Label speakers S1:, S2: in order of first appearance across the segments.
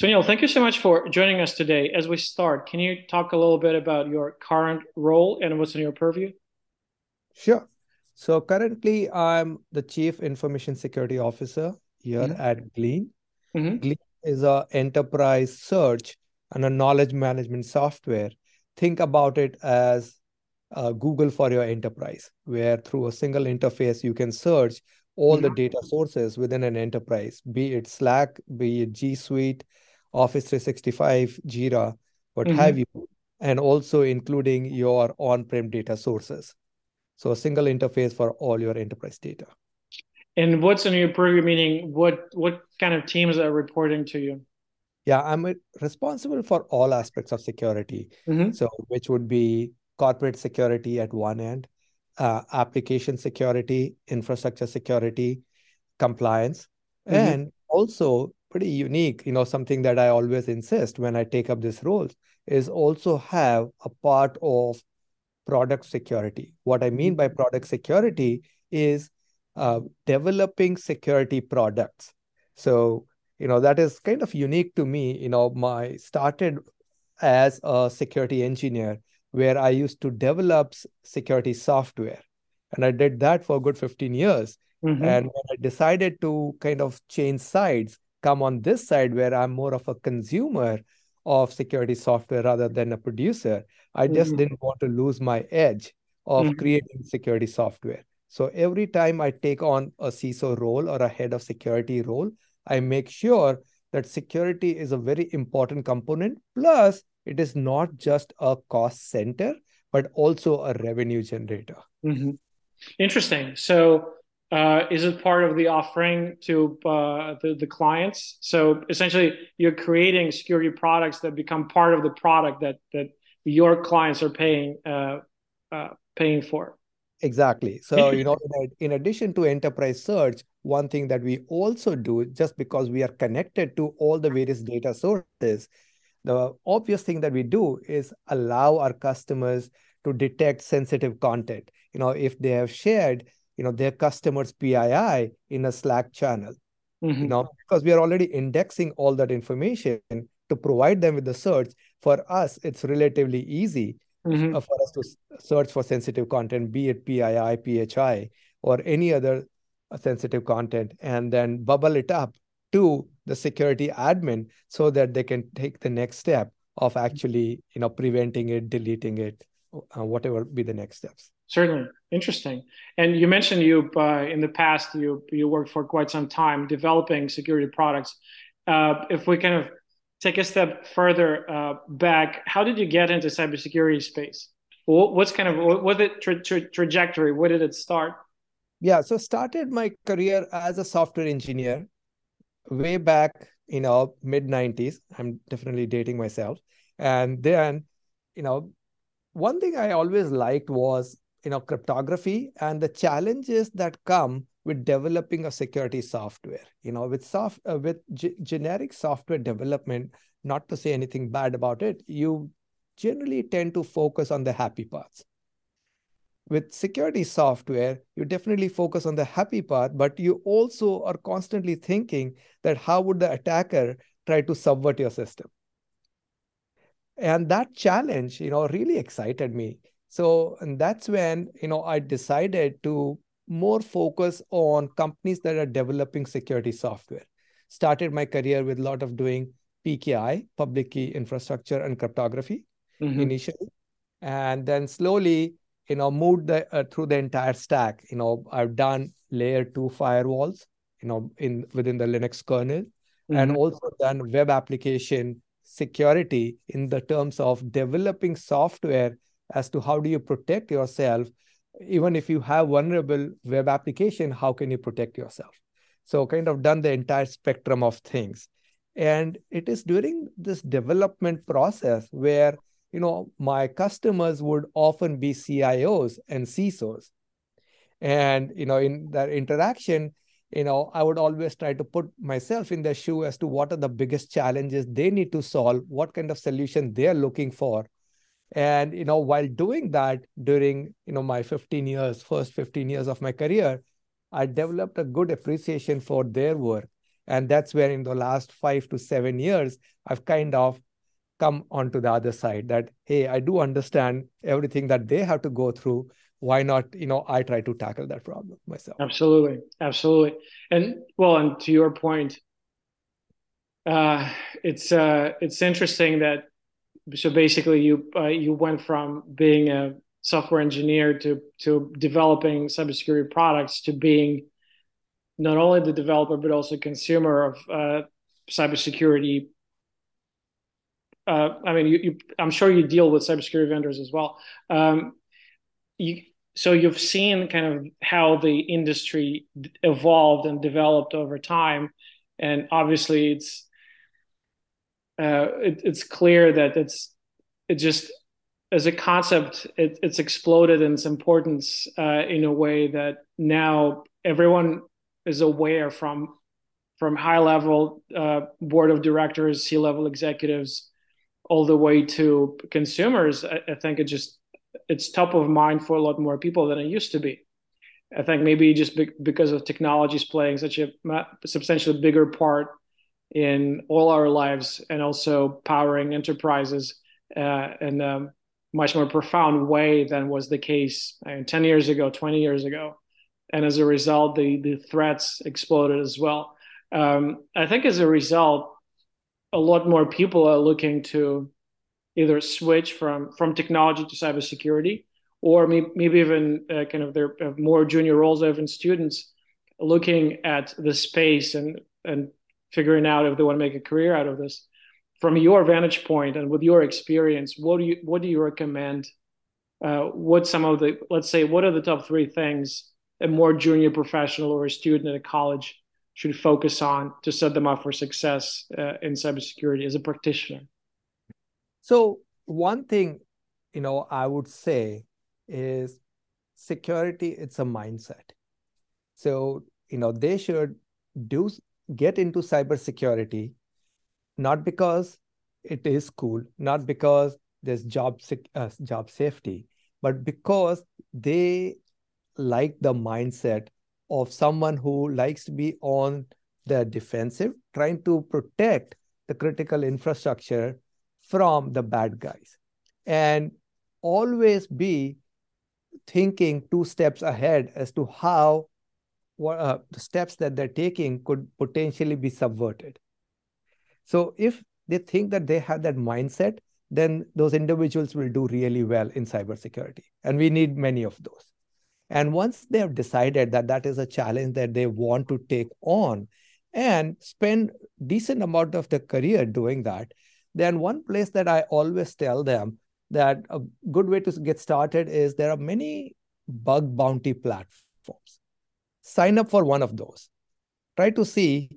S1: Sunil, thank you so much for joining us today. As we start, can you talk a little bit about your current role and what's in your purview?
S2: Sure. So currently, I'm the Chief Information Security Officer here
S1: Mhm.
S2: at Glean.
S1: Mhm.
S2: Glean is a enterprise search and a knowledge management software. Think about it as uh, Google for your enterprise, where through a single interface you can search all the
S1: Mhm.
S2: data sources within an enterprise, be it Slack, be it G Suite, Office 365, Jira, what have
S1: Mhm.
S2: you, and also including your on-prem data sources. So a single interface for all your enterprise data.
S1: And what's in your purview, meaning what what kind of teams are reporting to you?
S2: Yeah, I'm responsible for all aspects of security.
S1: Mhm.
S2: So, which would be corporate security at one end, uh, application security, infrastructure security, compliance,
S1: Mhm.
S2: and also pretty unique, you know, something that I always insist when I take up this role is also have a part of product security. What I mean by product security is uh, developing security products. So, you know, that is kind of unique to me. You know, my started as a security engineer where I used to develop security software. And I did that for a good 15 years.
S1: Mhm.
S2: And when I decided to kind of change sides, come on this side where I'm more of a consumer of security software rather than a producer, I just
S1: Mhm.
S2: didn't want to lose my edge of
S1: Mhm.
S2: creating security software. So every time I take on a CISO role or a head of security role, I make sure that security is a very important component. Plus, it is not just a cost center, but also a revenue generator.
S1: Mhm. Interesting. So, uh, is it part of the offering to uh, the the clients? So essentially, you're creating security products that become part of the product that that your clients are paying uh, uh, paying for.
S2: Exactly. So, you know, in, in addition to enterprise search, one thing that we also do, just because we are connected to all the various data sources, the obvious thing that we do is allow our customers to detect sensitive content. You know, if they have shared, you know, their customers' PII in a Slack channel, you
S1: Mhm.
S2: know, because we are already indexing all that information to provide them with the search. For us, it's relatively easy
S1: Mhm.
S2: uh, for us to search for sensitive content, be it PII, PHI, or any other uh, sensitive content, and then bubble it up to the security admin so that they can take the next step of actually, you know, preventing it, deleting it, uh, whatever be the next steps.
S1: Certainly. Interesting. And you mentioned you uh, in the past you you worked for quite some time developing security products. Uh, if we kind of take a step further uh, back, how did you get into cybersecurity space? What, what's kind of what the tra tra trajectory? Where did it start?
S2: Yeah, so started my career as a software engineer way back, you know, mid 90s. I'm definitely dating myself. And then, you know, one thing I always liked was, you know, cryptography and the challenges that come with developing a security software. You know, with soft uh, with g- generic software development, not to say anything bad about it, you generally tend to focus on the happy parts. With security software, you definitely focus on the happy part, but you also are constantly thinking that how would the attacker try to subvert your system? and that challenge you know really excited me so and that's when you know i decided to more focus on companies that are developing security software. Started my career with a lot of doing pki public key infrastructure and cryptography
S1: hmm
S2: initially. And then slowly you know moved the, uh, through the entire stack. You know i've done layer 2 firewalls you know in within the linux kernel and
S1: hmm
S2: also done web application security in the terms of developing software as to how do you protect yourself? Even if you have vulnerable web application how can you protect yourself? So kind of done the entire spectrum of things. And it is during this development process where you know my customers would often be cios and cisos and you know in that interaction you know i would always try to put myself in their shoe as to what are the biggest challenges they need to solve what kind of solution they're looking for and you know while doing that during you know my 15 years first 15 years of my career i developed a good appreciation for their work And that's where in the last five to seven years, I've kind of come onto the other side that, hey, I do understand everything that they have to go through. Why not, you know, I try to tackle that problem myself.
S1: Absolutely. Absolutely. And well, and to your point, uh, it's uh, it's interesting that so basically you uh, you went from being a software engineer to to developing cybersecurity products to being not only the developer but also consumer of uh, cybersecurity. Uh, I mean, you, you, I'm sure you deal with cybersecurity vendors as well. Um, you, so you've seen kind of how the industry evolved and developed over time, and obviously it's uh, it, it's clear that it's it just as a concept it, it's exploded in its importance uh, in a way that now everyone is aware from from high level uh, board of directors c level executives all the way to consumers. I, I think it just it's top of mind for a lot more people than it used to be. I think maybe just be, because of technologies playing such a substantially bigger part in all our lives and also powering enterprises uh, in a much more profound way than was the case uh, 10 years ago, 20 years ago. And as a result, the, the threats exploded as well. Um, I think as a result, a lot more people are looking to either switch from, from technology to cybersecurity, or maybe, maybe even uh, kind of their more junior roles, even students looking at the space and, and figuring out if they want to make a career out of this. From your vantage point and with your experience, what do you what do you recommend? Uh, what some of the let's say what are the top three things a more junior professional or a student at a college should focus on to set them up for success uh, in cybersecurity as a practitioner?
S2: So one thing, you know, I would say is security. It's a mindset. So you know they should do get into cybersecurity not because it is cool, not because there's job uh, job safety, but because they like the mindset of someone who likes to be on the defensive, trying to protect the critical infrastructure from the bad guys, and always be thinking two steps ahead as to how uh, steps that they're taking could potentially be subverted. So if they think that they have that mindset, then those individuals will do really well in cybersecurity. And we need many of those. And once they have decided that that is a challenge that they want to take on and spend decent amount of their career doing that, then one place that I always tell them that a good way to get started is there are many bug bounty platforms sign up for one of those. Try to see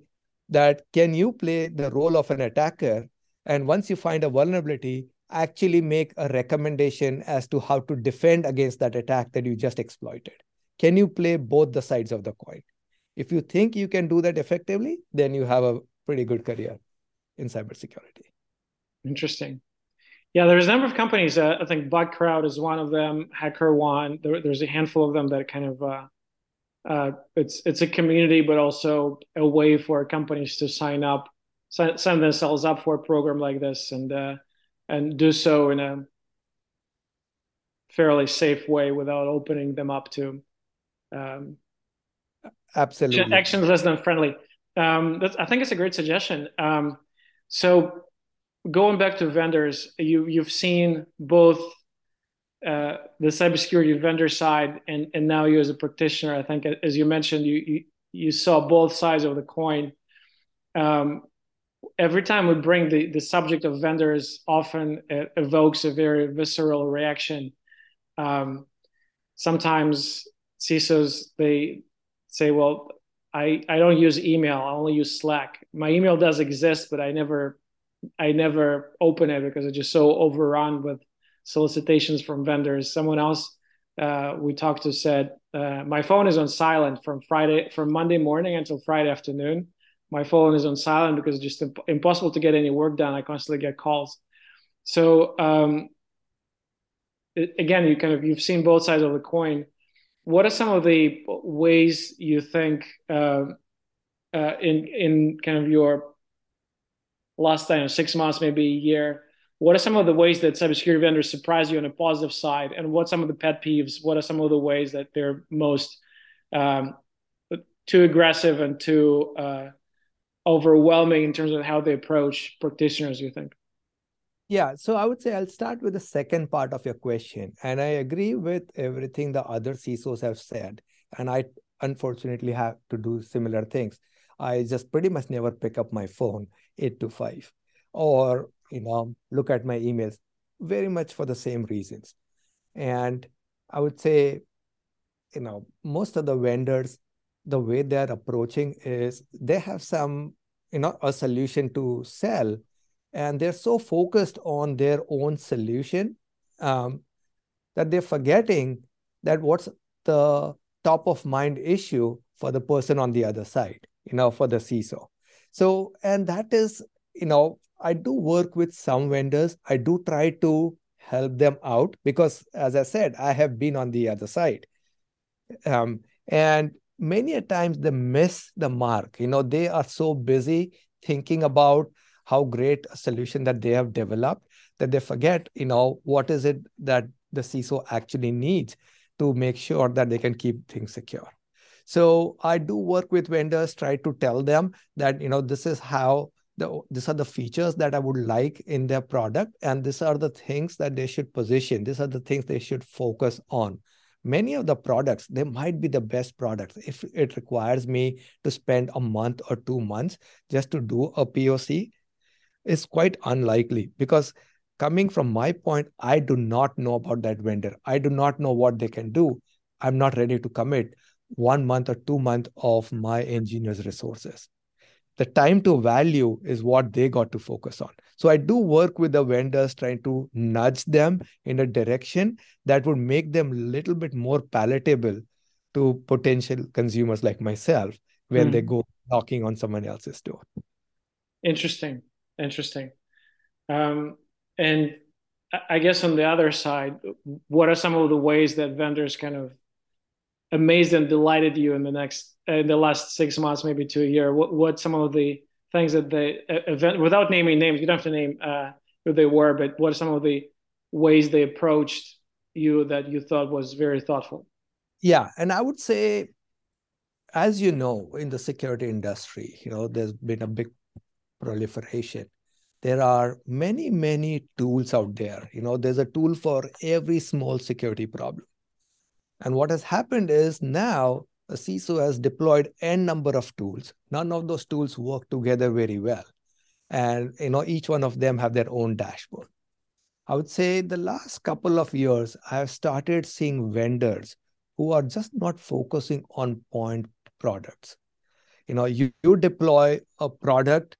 S2: that can you play the role of an attacker and once you find a vulnerability, actually make a recommendation as to how to defend against that attack that you just exploited. Can you play both the sides of the coin? If you think you can do that effectively, then you have a pretty good career in cybersecurity.
S1: Interesting. Yeah, there's a number of companies. Uh, I think Bugcrowd is one of them. HackerOne. There, there's a handful of them that kind of uh, uh, it's it's a community, but also a way for companies to sign up, sign, sign themselves up for a program like this, and uh, and do so in a fairly safe way without opening them up to um,
S2: absolutely
S1: actions less than friendly. Um, I think it's a great suggestion. Um, so going back to vendors, you you've seen both uh, the cybersecurity vendor side and, and now you as a practitioner, I think, as you mentioned, you, you, you saw both sides of the coin. Um, every time we bring the, the subject of vendors, often it evokes a very visceral reaction. Um, sometimes CISOs, they say, well, I, I don't use email. I only use Slack. My email does exist, but I never I never open it because it's just so overrun with solicitations from vendors. Someone else uh, we talked to said, uh, "My phone is on silent from Friday, from Monday morning until Friday afternoon. My phone is on silent because it's just imp- impossible to get any work done. I constantly get calls." So um, it, again, you kind of you've seen both sides of the coin. What are some of the ways you think uh, uh, in in kind of your last time six months, maybe a year? What are some of the ways that cybersecurity vendors surprise you on a positive side, and what some of the pet peeves? What are some of the ways that they're most um, too aggressive and too uh, overwhelming in terms of how they approach practitioners? You think?
S2: Yeah, so I would say I'll start with the second part of your question. And I agree with everything the other CISOs have said. And I unfortunately have to do similar things. I just pretty much never pick up my phone eight to five or, you know, look at my emails very much for the same reasons. And I would say, you know, most of the vendors, the way they're approaching is they have some, you know, a solution to sell and they're so focused on their own solution um, that they're forgetting that what's the top of mind issue for the person on the other side you know for the ciso so and that is you know i do work with some vendors. I do try to help them out because as i said i have been on the other side. Um, and many a times they miss the mark. You know they are so busy thinking about how great a solution that they have developed that they forget, you know, what is it that the CISO actually needs to make sure that they can keep things secure. So I do work with vendors, try to tell them that, you know, this is how the, these are the features that I would like in their product, and these are the things that they should position. These are the things they should focus on. Many of the products, they might be the best products. If it requires me to spend a month or two months just to do a POC, is quite unlikely because coming from my point, I do not know about that vendor. I do not know what they can do. I'm not ready to commit one month or two months of my engineers' resources. The time to value is what they got to focus on. So I do work with the vendors trying to nudge them in a direction that would make them a little bit more palatable to potential consumers like myself when mm. they go knocking on someone else's door.
S1: Interesting. Interesting. Um, and I guess on the other side, what are some of the ways that vendors kind of amazed and delighted you in the next in the last six months, maybe to a year? What what some of the things that they event without naming names, you don't have to name uh, who they were, but what are some of the ways they approached you that you thought was very thoughtful?
S2: Yeah, and I would say, as you know, in the security industry, you know, there's been a big proliferation there are many many tools out there you know there's a tool for every small security problem and what has happened is now uh, a ciso has deployed n number of tools. None of those tools work together very well. And you know each one of them have their own dashboard. I would say the last couple of years i have started seeing vendors who are just not focusing on point products. You know you, you deploy a product.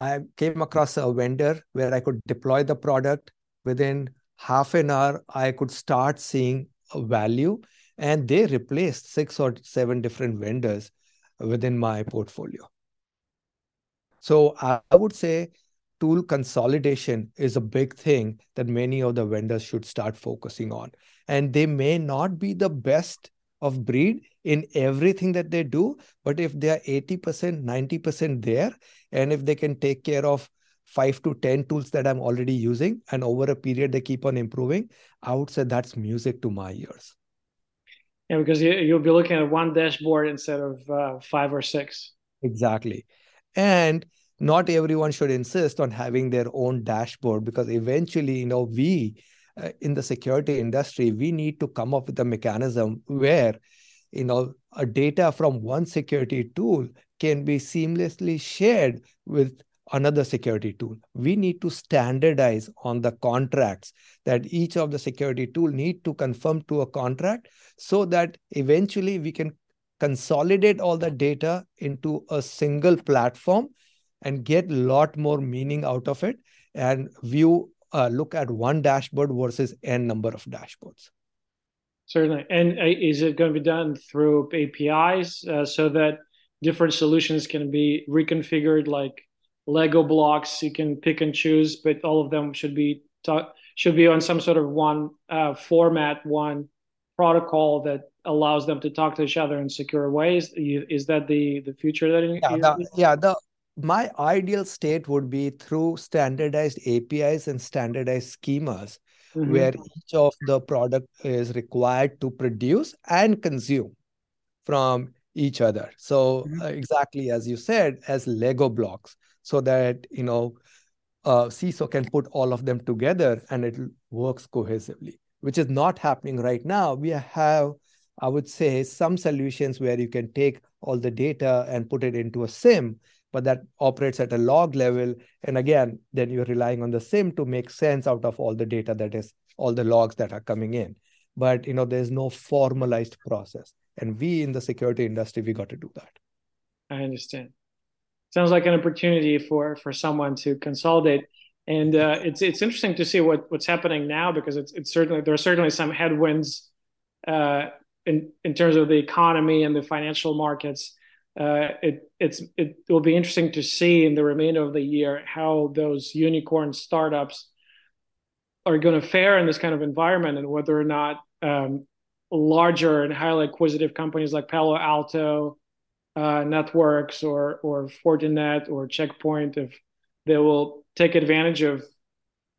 S2: I came across a vendor where I could deploy the product. Within half an hour. I could start seeing value, and they replaced six or seven different vendors within my portfolio. So I would say tool consolidation is a big thing that many of the vendors should start focusing on. And they may not be the best of breed in everything that they do but if they are 80% 90% there and if they can take care of 5 to 10 tools that i'm already using and over a period they keep on improving. I would say that's music to my ears.
S1: Yeah because you, will be looking at one dashboard instead of uh, five or six.
S2: Exactly. And not everyone should insist on having their own dashboard because eventually you know we uh, in the security industry, we need to come up with a mechanism where you know a data from one security tool can be seamlessly shared with another security tool we need to standardize on the contracts that each of the security tool need to confirm to a contract so that eventually we can consolidate all the data into a single platform and get a lot more meaning out of it and view uh, look at one dashboard versus n number of dashboards.
S1: Certainly. And uh, is it going to be done through APIs uh, so that different solutions can be reconfigured like Lego blocks? You can pick and choose, but all of them should be ta- should be on some sort of one uh, format, one protocol that allows them to talk to each other in secure ways. Is that the the future that?
S2: You, yeah, the, yeah. The my ideal state would be through standardized APIs and standardized schemas, mm-hmm. where each of the product is required to produce and consume from each other. So mm-hmm. uh, exactly as you said, as Lego blocks, so that you know uh, CISO can put all of them together and it works cohesively, which is not happening right now. We have, I would say, some solutions where you can take all the data and put it into a SIEM, but that operates at a log level. And again, then you're relying on the SIEM to make sense out of all the data that is all the logs that are coming in. But you know, there's no formalized process. And we in the security industry, we got to do that.
S1: I understand sounds like an opportunity for for someone to consolidate. And uh, it's it's interesting to see what what's happening now because it's it's certainly there are certainly some headwinds uh, in in terms of the economy and the financial markets. Uh, it it's it will be interesting to see in the remainder of the year how those unicorn startups are going to fare in this kind of environment and whether or not um, larger and highly acquisitive companies like Palo Alto uh, networks or or Fortinet or Checkpoint if they will take advantage of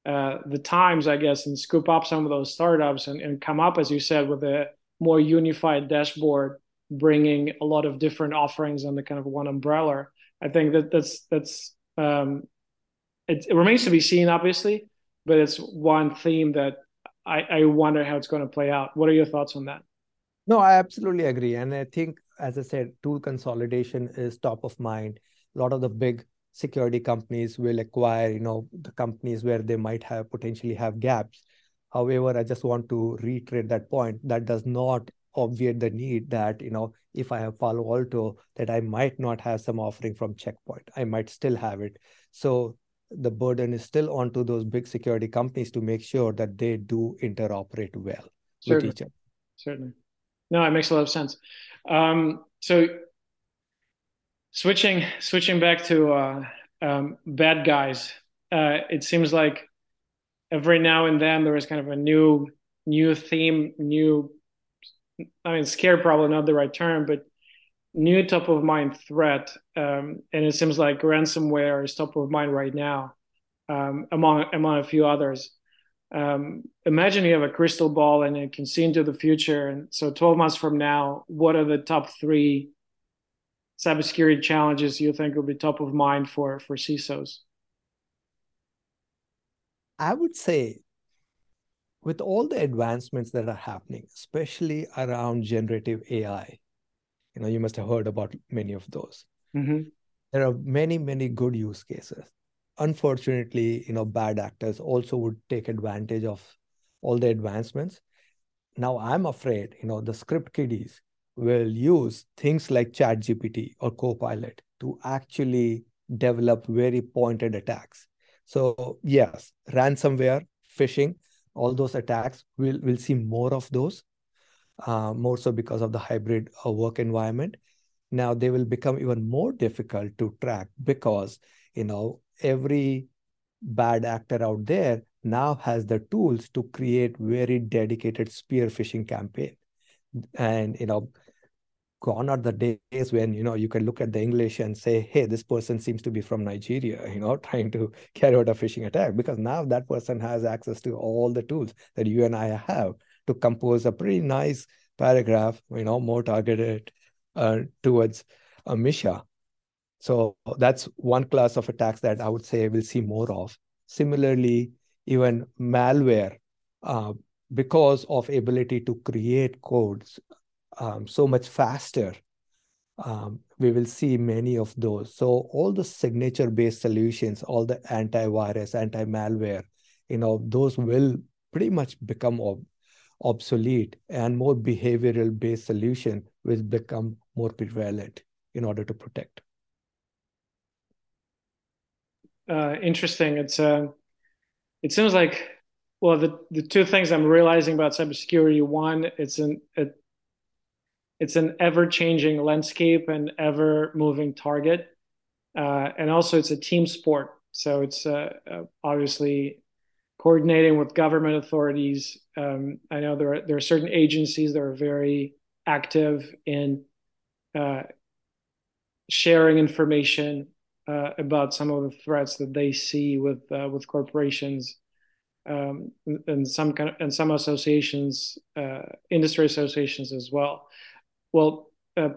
S1: uh, the times, I guess, and scoop up some of those startups and, and come up, as you said, with a more unified dashboard, bringing a lot of different offerings under kind of one umbrella. I think that that's that's um, it, it remains to be seen, obviously, but it's one theme that I, I wonder how it's going to play out. What are your thoughts on that?
S2: No, I absolutely agree, and I think as I said, tool consolidation is top of mind. A lot of the big security companies will acquire, you know, the companies where they might have potentially have gaps. However, I just want to reiterate that point. That does not obviate the need that, you know, if I have Palo Alto, that I might not have some offering from Checkpoint. I might still have it. So the burden is still onto those big security companies to make sure that they do interoperate well
S1: Certainly. with each other. Certainly. No, it makes a lot of sense. Um, so switching switching back to uh, um, bad guys, uh, it seems like every now and then there is kind of a new new theme, new. I mean, scare probably not the right term, but new top of mind threat, um, and it seems like ransomware is top of mind right now, um, among among a few others um, imagine you have a crystal ball and you can see into the future. And so, 12 months from now, what are the top three cybersecurity challenges you think will be top of mind for for CISOs?
S2: I would say, with all the advancements that are happening, especially around generative AI, you know, you must have heard about many of those. Mm-hmm. There are many, many good use cases unfortunately, you know, bad actors also would take advantage of all the advancements. Now I'm afraid, you know, the script kiddies will use things like ChatGPT or Copilot to actually develop very pointed attacks. So yes, ransomware, phishing, all those attacks, we'll, we'll see more of those, uh, more so because of the hybrid uh, work environment. Now they will become even more difficult to track because, you know, every bad actor out there now has the tools to create very dedicated spear phishing campaign and you know gone are the days when you know you can look at the english and say hey this person seems to be from nigeria you know trying to carry out a phishing attack because now that person has access to all the tools that you and i have to compose a pretty nice paragraph you know more targeted uh, towards a misha so that's one class of attacks that I would say we'll see more of. Similarly, even malware, uh, because of ability to create codes um, so much faster, um, we will see many of those. So all the signature-based solutions, all the antivirus, anti-malware, you know, those will pretty much become ob- obsolete, and more behavioral-based solution will become more prevalent in order to protect
S1: uh, interesting. It's uh, it seems like well the the two things I'm realizing about cybersecurity. One, it's an it, it's an ever changing landscape and ever moving target, uh, and also it's a team sport. So it's uh, uh, obviously coordinating with government authorities. Um, I know there are, there are certain agencies that are very active in uh, sharing information uh, about some of the threats that they see with uh, with corporations um, and some kind of, and some associations, uh, industry associations as well. Well, uh,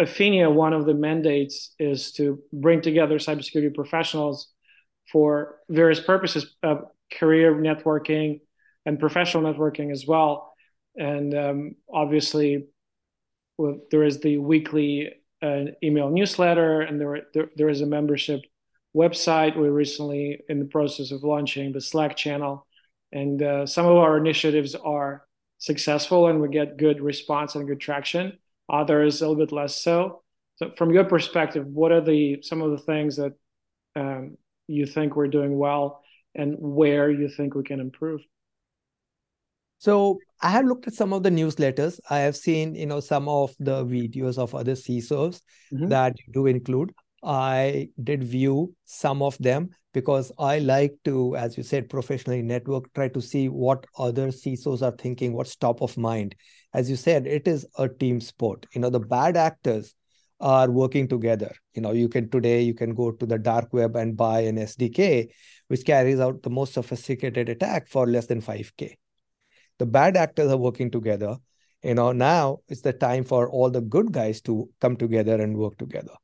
S1: Aphinia, one of the mandates is to bring together cybersecurity professionals for various purposes, uh, career networking and professional networking as well. And um, obviously, well, there is the weekly uh, email newsletter, and there, there, there is a membership website. We're recently in the process of launching the Slack channel, and uh, some of our initiatives are successful, and we get good response and good traction. Others a little bit less so. So, from your perspective, what are the some of the things that um, you think we're doing well, and where you think we can improve?
S2: So I have looked at some of the newsletters. I have seen, you know, some of the videos of other CSOs mm-hmm. that you do include. I did view some of them because I like to, as you said, professionally network, try to see what other CSOs are thinking, what's top of mind. As you said, it is a team sport. You know, the bad actors are working together. You know, you can today you can go to the dark web and buy an SDK which carries out the most sophisticated attack for less than 5k the bad actors are working together. You know now it's the time for all the good guys to come together and work together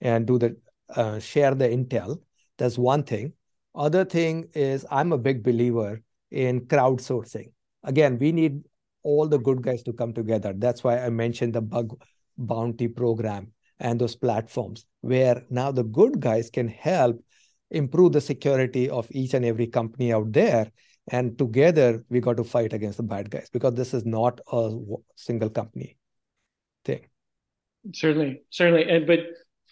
S2: and do the uh, share the intel. That's one thing. Other thing is i'm a big believer in crowdsourcing. Again we need all the good guys to come together. That's why i mentioned the bug bounty program and those platforms where now the good guys can help improve the security of each and every company out there. And together we got to fight against the bad guys because this is not a single company thing.
S1: Certainly certainly. And but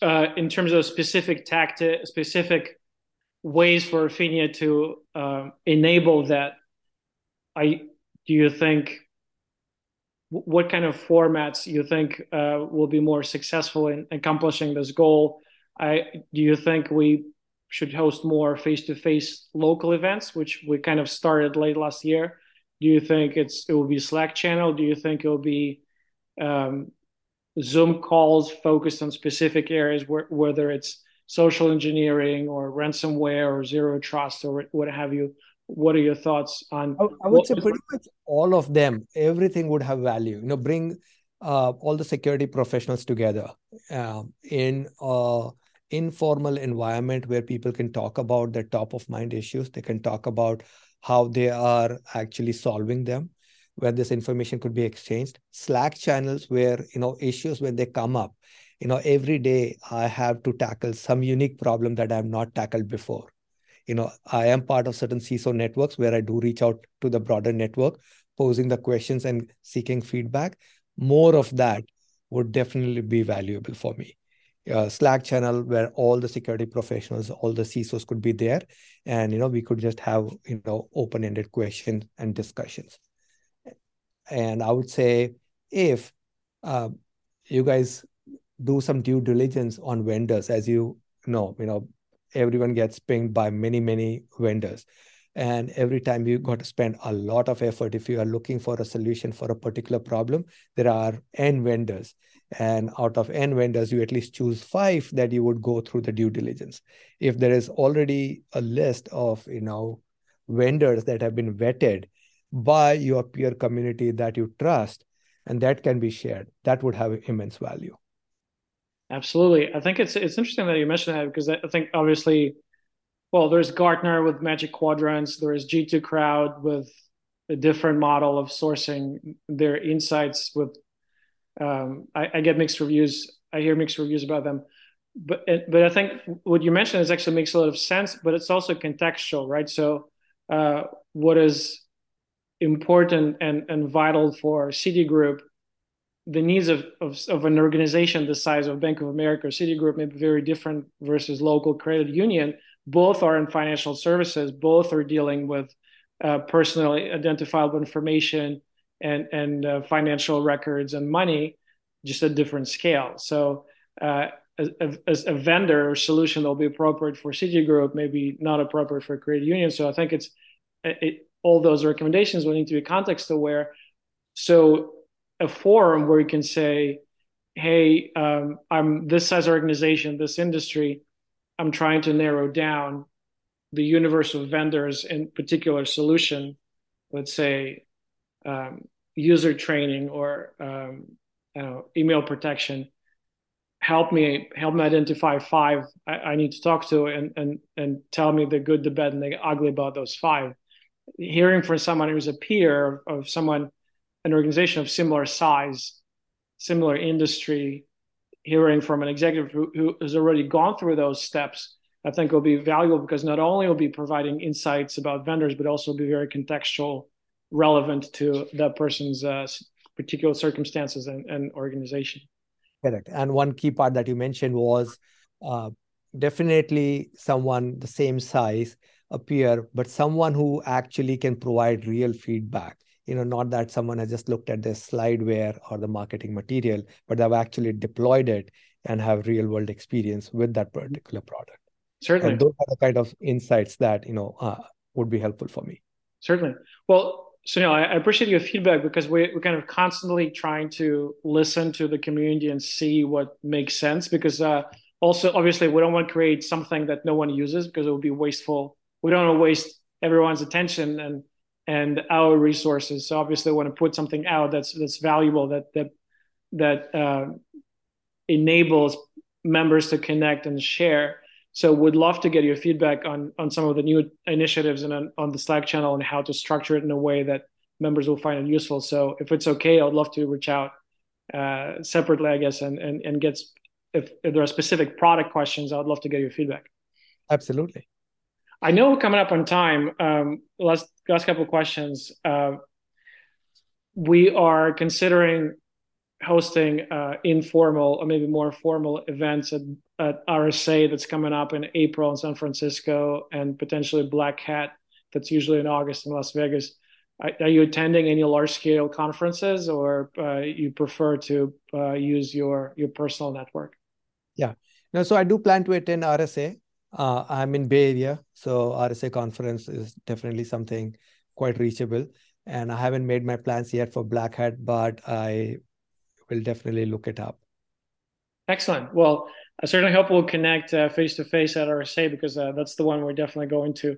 S1: uh, in terms of specific tactic specific ways for Aphinia to uh, enable that i do you think what kind of formats you think uh, will be more successful in accomplishing this goal i do you think we should host more face-to-face local events, which we kind of started late last year. Do you think it's it will be Slack channel? Do you think it will be um, Zoom calls focused on specific areas, whether it's social engineering or ransomware or zero trust or what have you? What are your thoughts on?
S2: I, I would say pretty much all of them. Everything would have value. You know, bring uh, all the security professionals together uh, in. Uh, informal environment where people can talk about their top of mind issues. They can talk about how they are actually solving them, where this information could be exchanged. Slack channels where, you know, issues when they come up, you know, every day I have to tackle some unique problem that I have not tackled before. You know, I am part of certain CISO networks where I do reach out to the broader network, posing the questions and seeking feedback. More of that would definitely be valuable for me uh, Slack channel where all the security professionals, all the CISOs could be there, and you know we could just have you know open-ended questions and discussions. And I would say if uh, you guys do some due diligence on vendors, as you know, you know everyone gets pinged by many many vendors. And every time you got to spend a lot of effort if you are looking for a solution for a particular problem, there are n vendors. And out of n vendors you at least choose five that you would go through the due diligence. If there is already a list of you know vendors that have been vetted by your peer community that you trust and that can be shared that would have immense value
S1: absolutely i think it's it's interesting that you mentioned that because i think obviously well there's gartner with magic quadrants there's g2 crowd with a different model of sourcing their insights with um, I, I, get mixed reviews. I hear mixed reviews about them, but but I think what you mentioned is actually makes a lot of sense. But it's also contextual, right? So uh, what is important and, and vital for Citigroup, the needs of, of, of an organization the size of Bank of America or Citigroup may be very different versus local credit union. Both are in financial services. Both are dealing with uh, personally identifiable information and and uh, financial records and money, just a different scale. So uh, as, a vendor or solution that will be appropriate for Citigroup, maybe not appropriate for a credit union. So I think it's it, all those recommendations will need to be context aware. So a forum where you can say, "Hey, um, I'm this size organization, this industry. I'm trying to narrow down the universe of vendors in particular solution. Let's say um, user training or um, know, email protection." help me help me identify five I, I, need to talk to and and and tell me the good the bad and the ugly about those five hearing from someone who's a peer of, of someone an organization of similar size similar industry hearing from an executive who, who has already gone through those steps i think will be valuable because not only will be providing insights about vendors but also be very contextual relevant to that person's uh, particular circumstances and, and organization
S2: Correct. And one key part that you mentioned was uh, definitely someone the same size, a peer, but someone who actually can provide real feedback. You know, not that someone has just looked at the slideware or the marketing material, but they've actually deployed it and have real world experience with that particular product.
S1: Certainly.
S2: And those are the kind of insights that, you know, uh, would be helpful for me.
S1: Certainly. Well, Sunil, I, I appreciate your feedback because we, we're kind of constantly trying to listen to the community and see what makes sense. Because uh, also, obviously, we don't want to create something that no one uses because it would be wasteful. We don't want to waste everyone's attention and and our resources. So obviously, we want to put something out that's that's valuable that that that uh, enables members to connect and share. So would love to get your feedback on on some of the new initiatives and on, on the Slack channel and how to structure it in a way that members will find it useful. So if it's okay, I'd love to reach out uh, separately, I guess, and and and get if, if there are specific product questions, I'd love to get your feedback.
S2: Absolutely.
S1: I know we're coming up on time. Um, last last couple of questions. Uh, we are considering hosting uh, informal or maybe more formal events at, at RSA that's coming up in April in San Francisco and potentially Black Hat that's usually in August in Las Vegas. Are, are you attending any large scale conferences or uh, you prefer to uh, use your your personal network?
S2: Yeah, no. So I do plan to attend RSA. Uh, I'm in Bay Area, so RSA conference is definitely something quite reachable. And I haven't made my plans yet for Black Hat, but I will definitely look it up.
S1: Excellent. Well, I certainly hope we'll connect face to face at RSA because uh, that's the one we're definitely going to.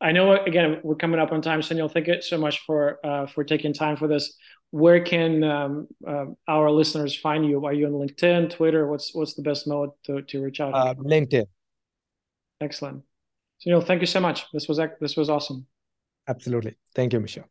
S1: I know again we're coming up on time, Sunil. Thank you so much for uh, for taking time for this. Where can um, uh, our listeners find you? Are you on LinkedIn, Twitter? What's what's the best mode to, to reach out?
S2: Uh, LinkedIn.
S1: Excellent. Sunil, thank you so much. This was this was awesome.
S2: Absolutely. Thank you, Michelle.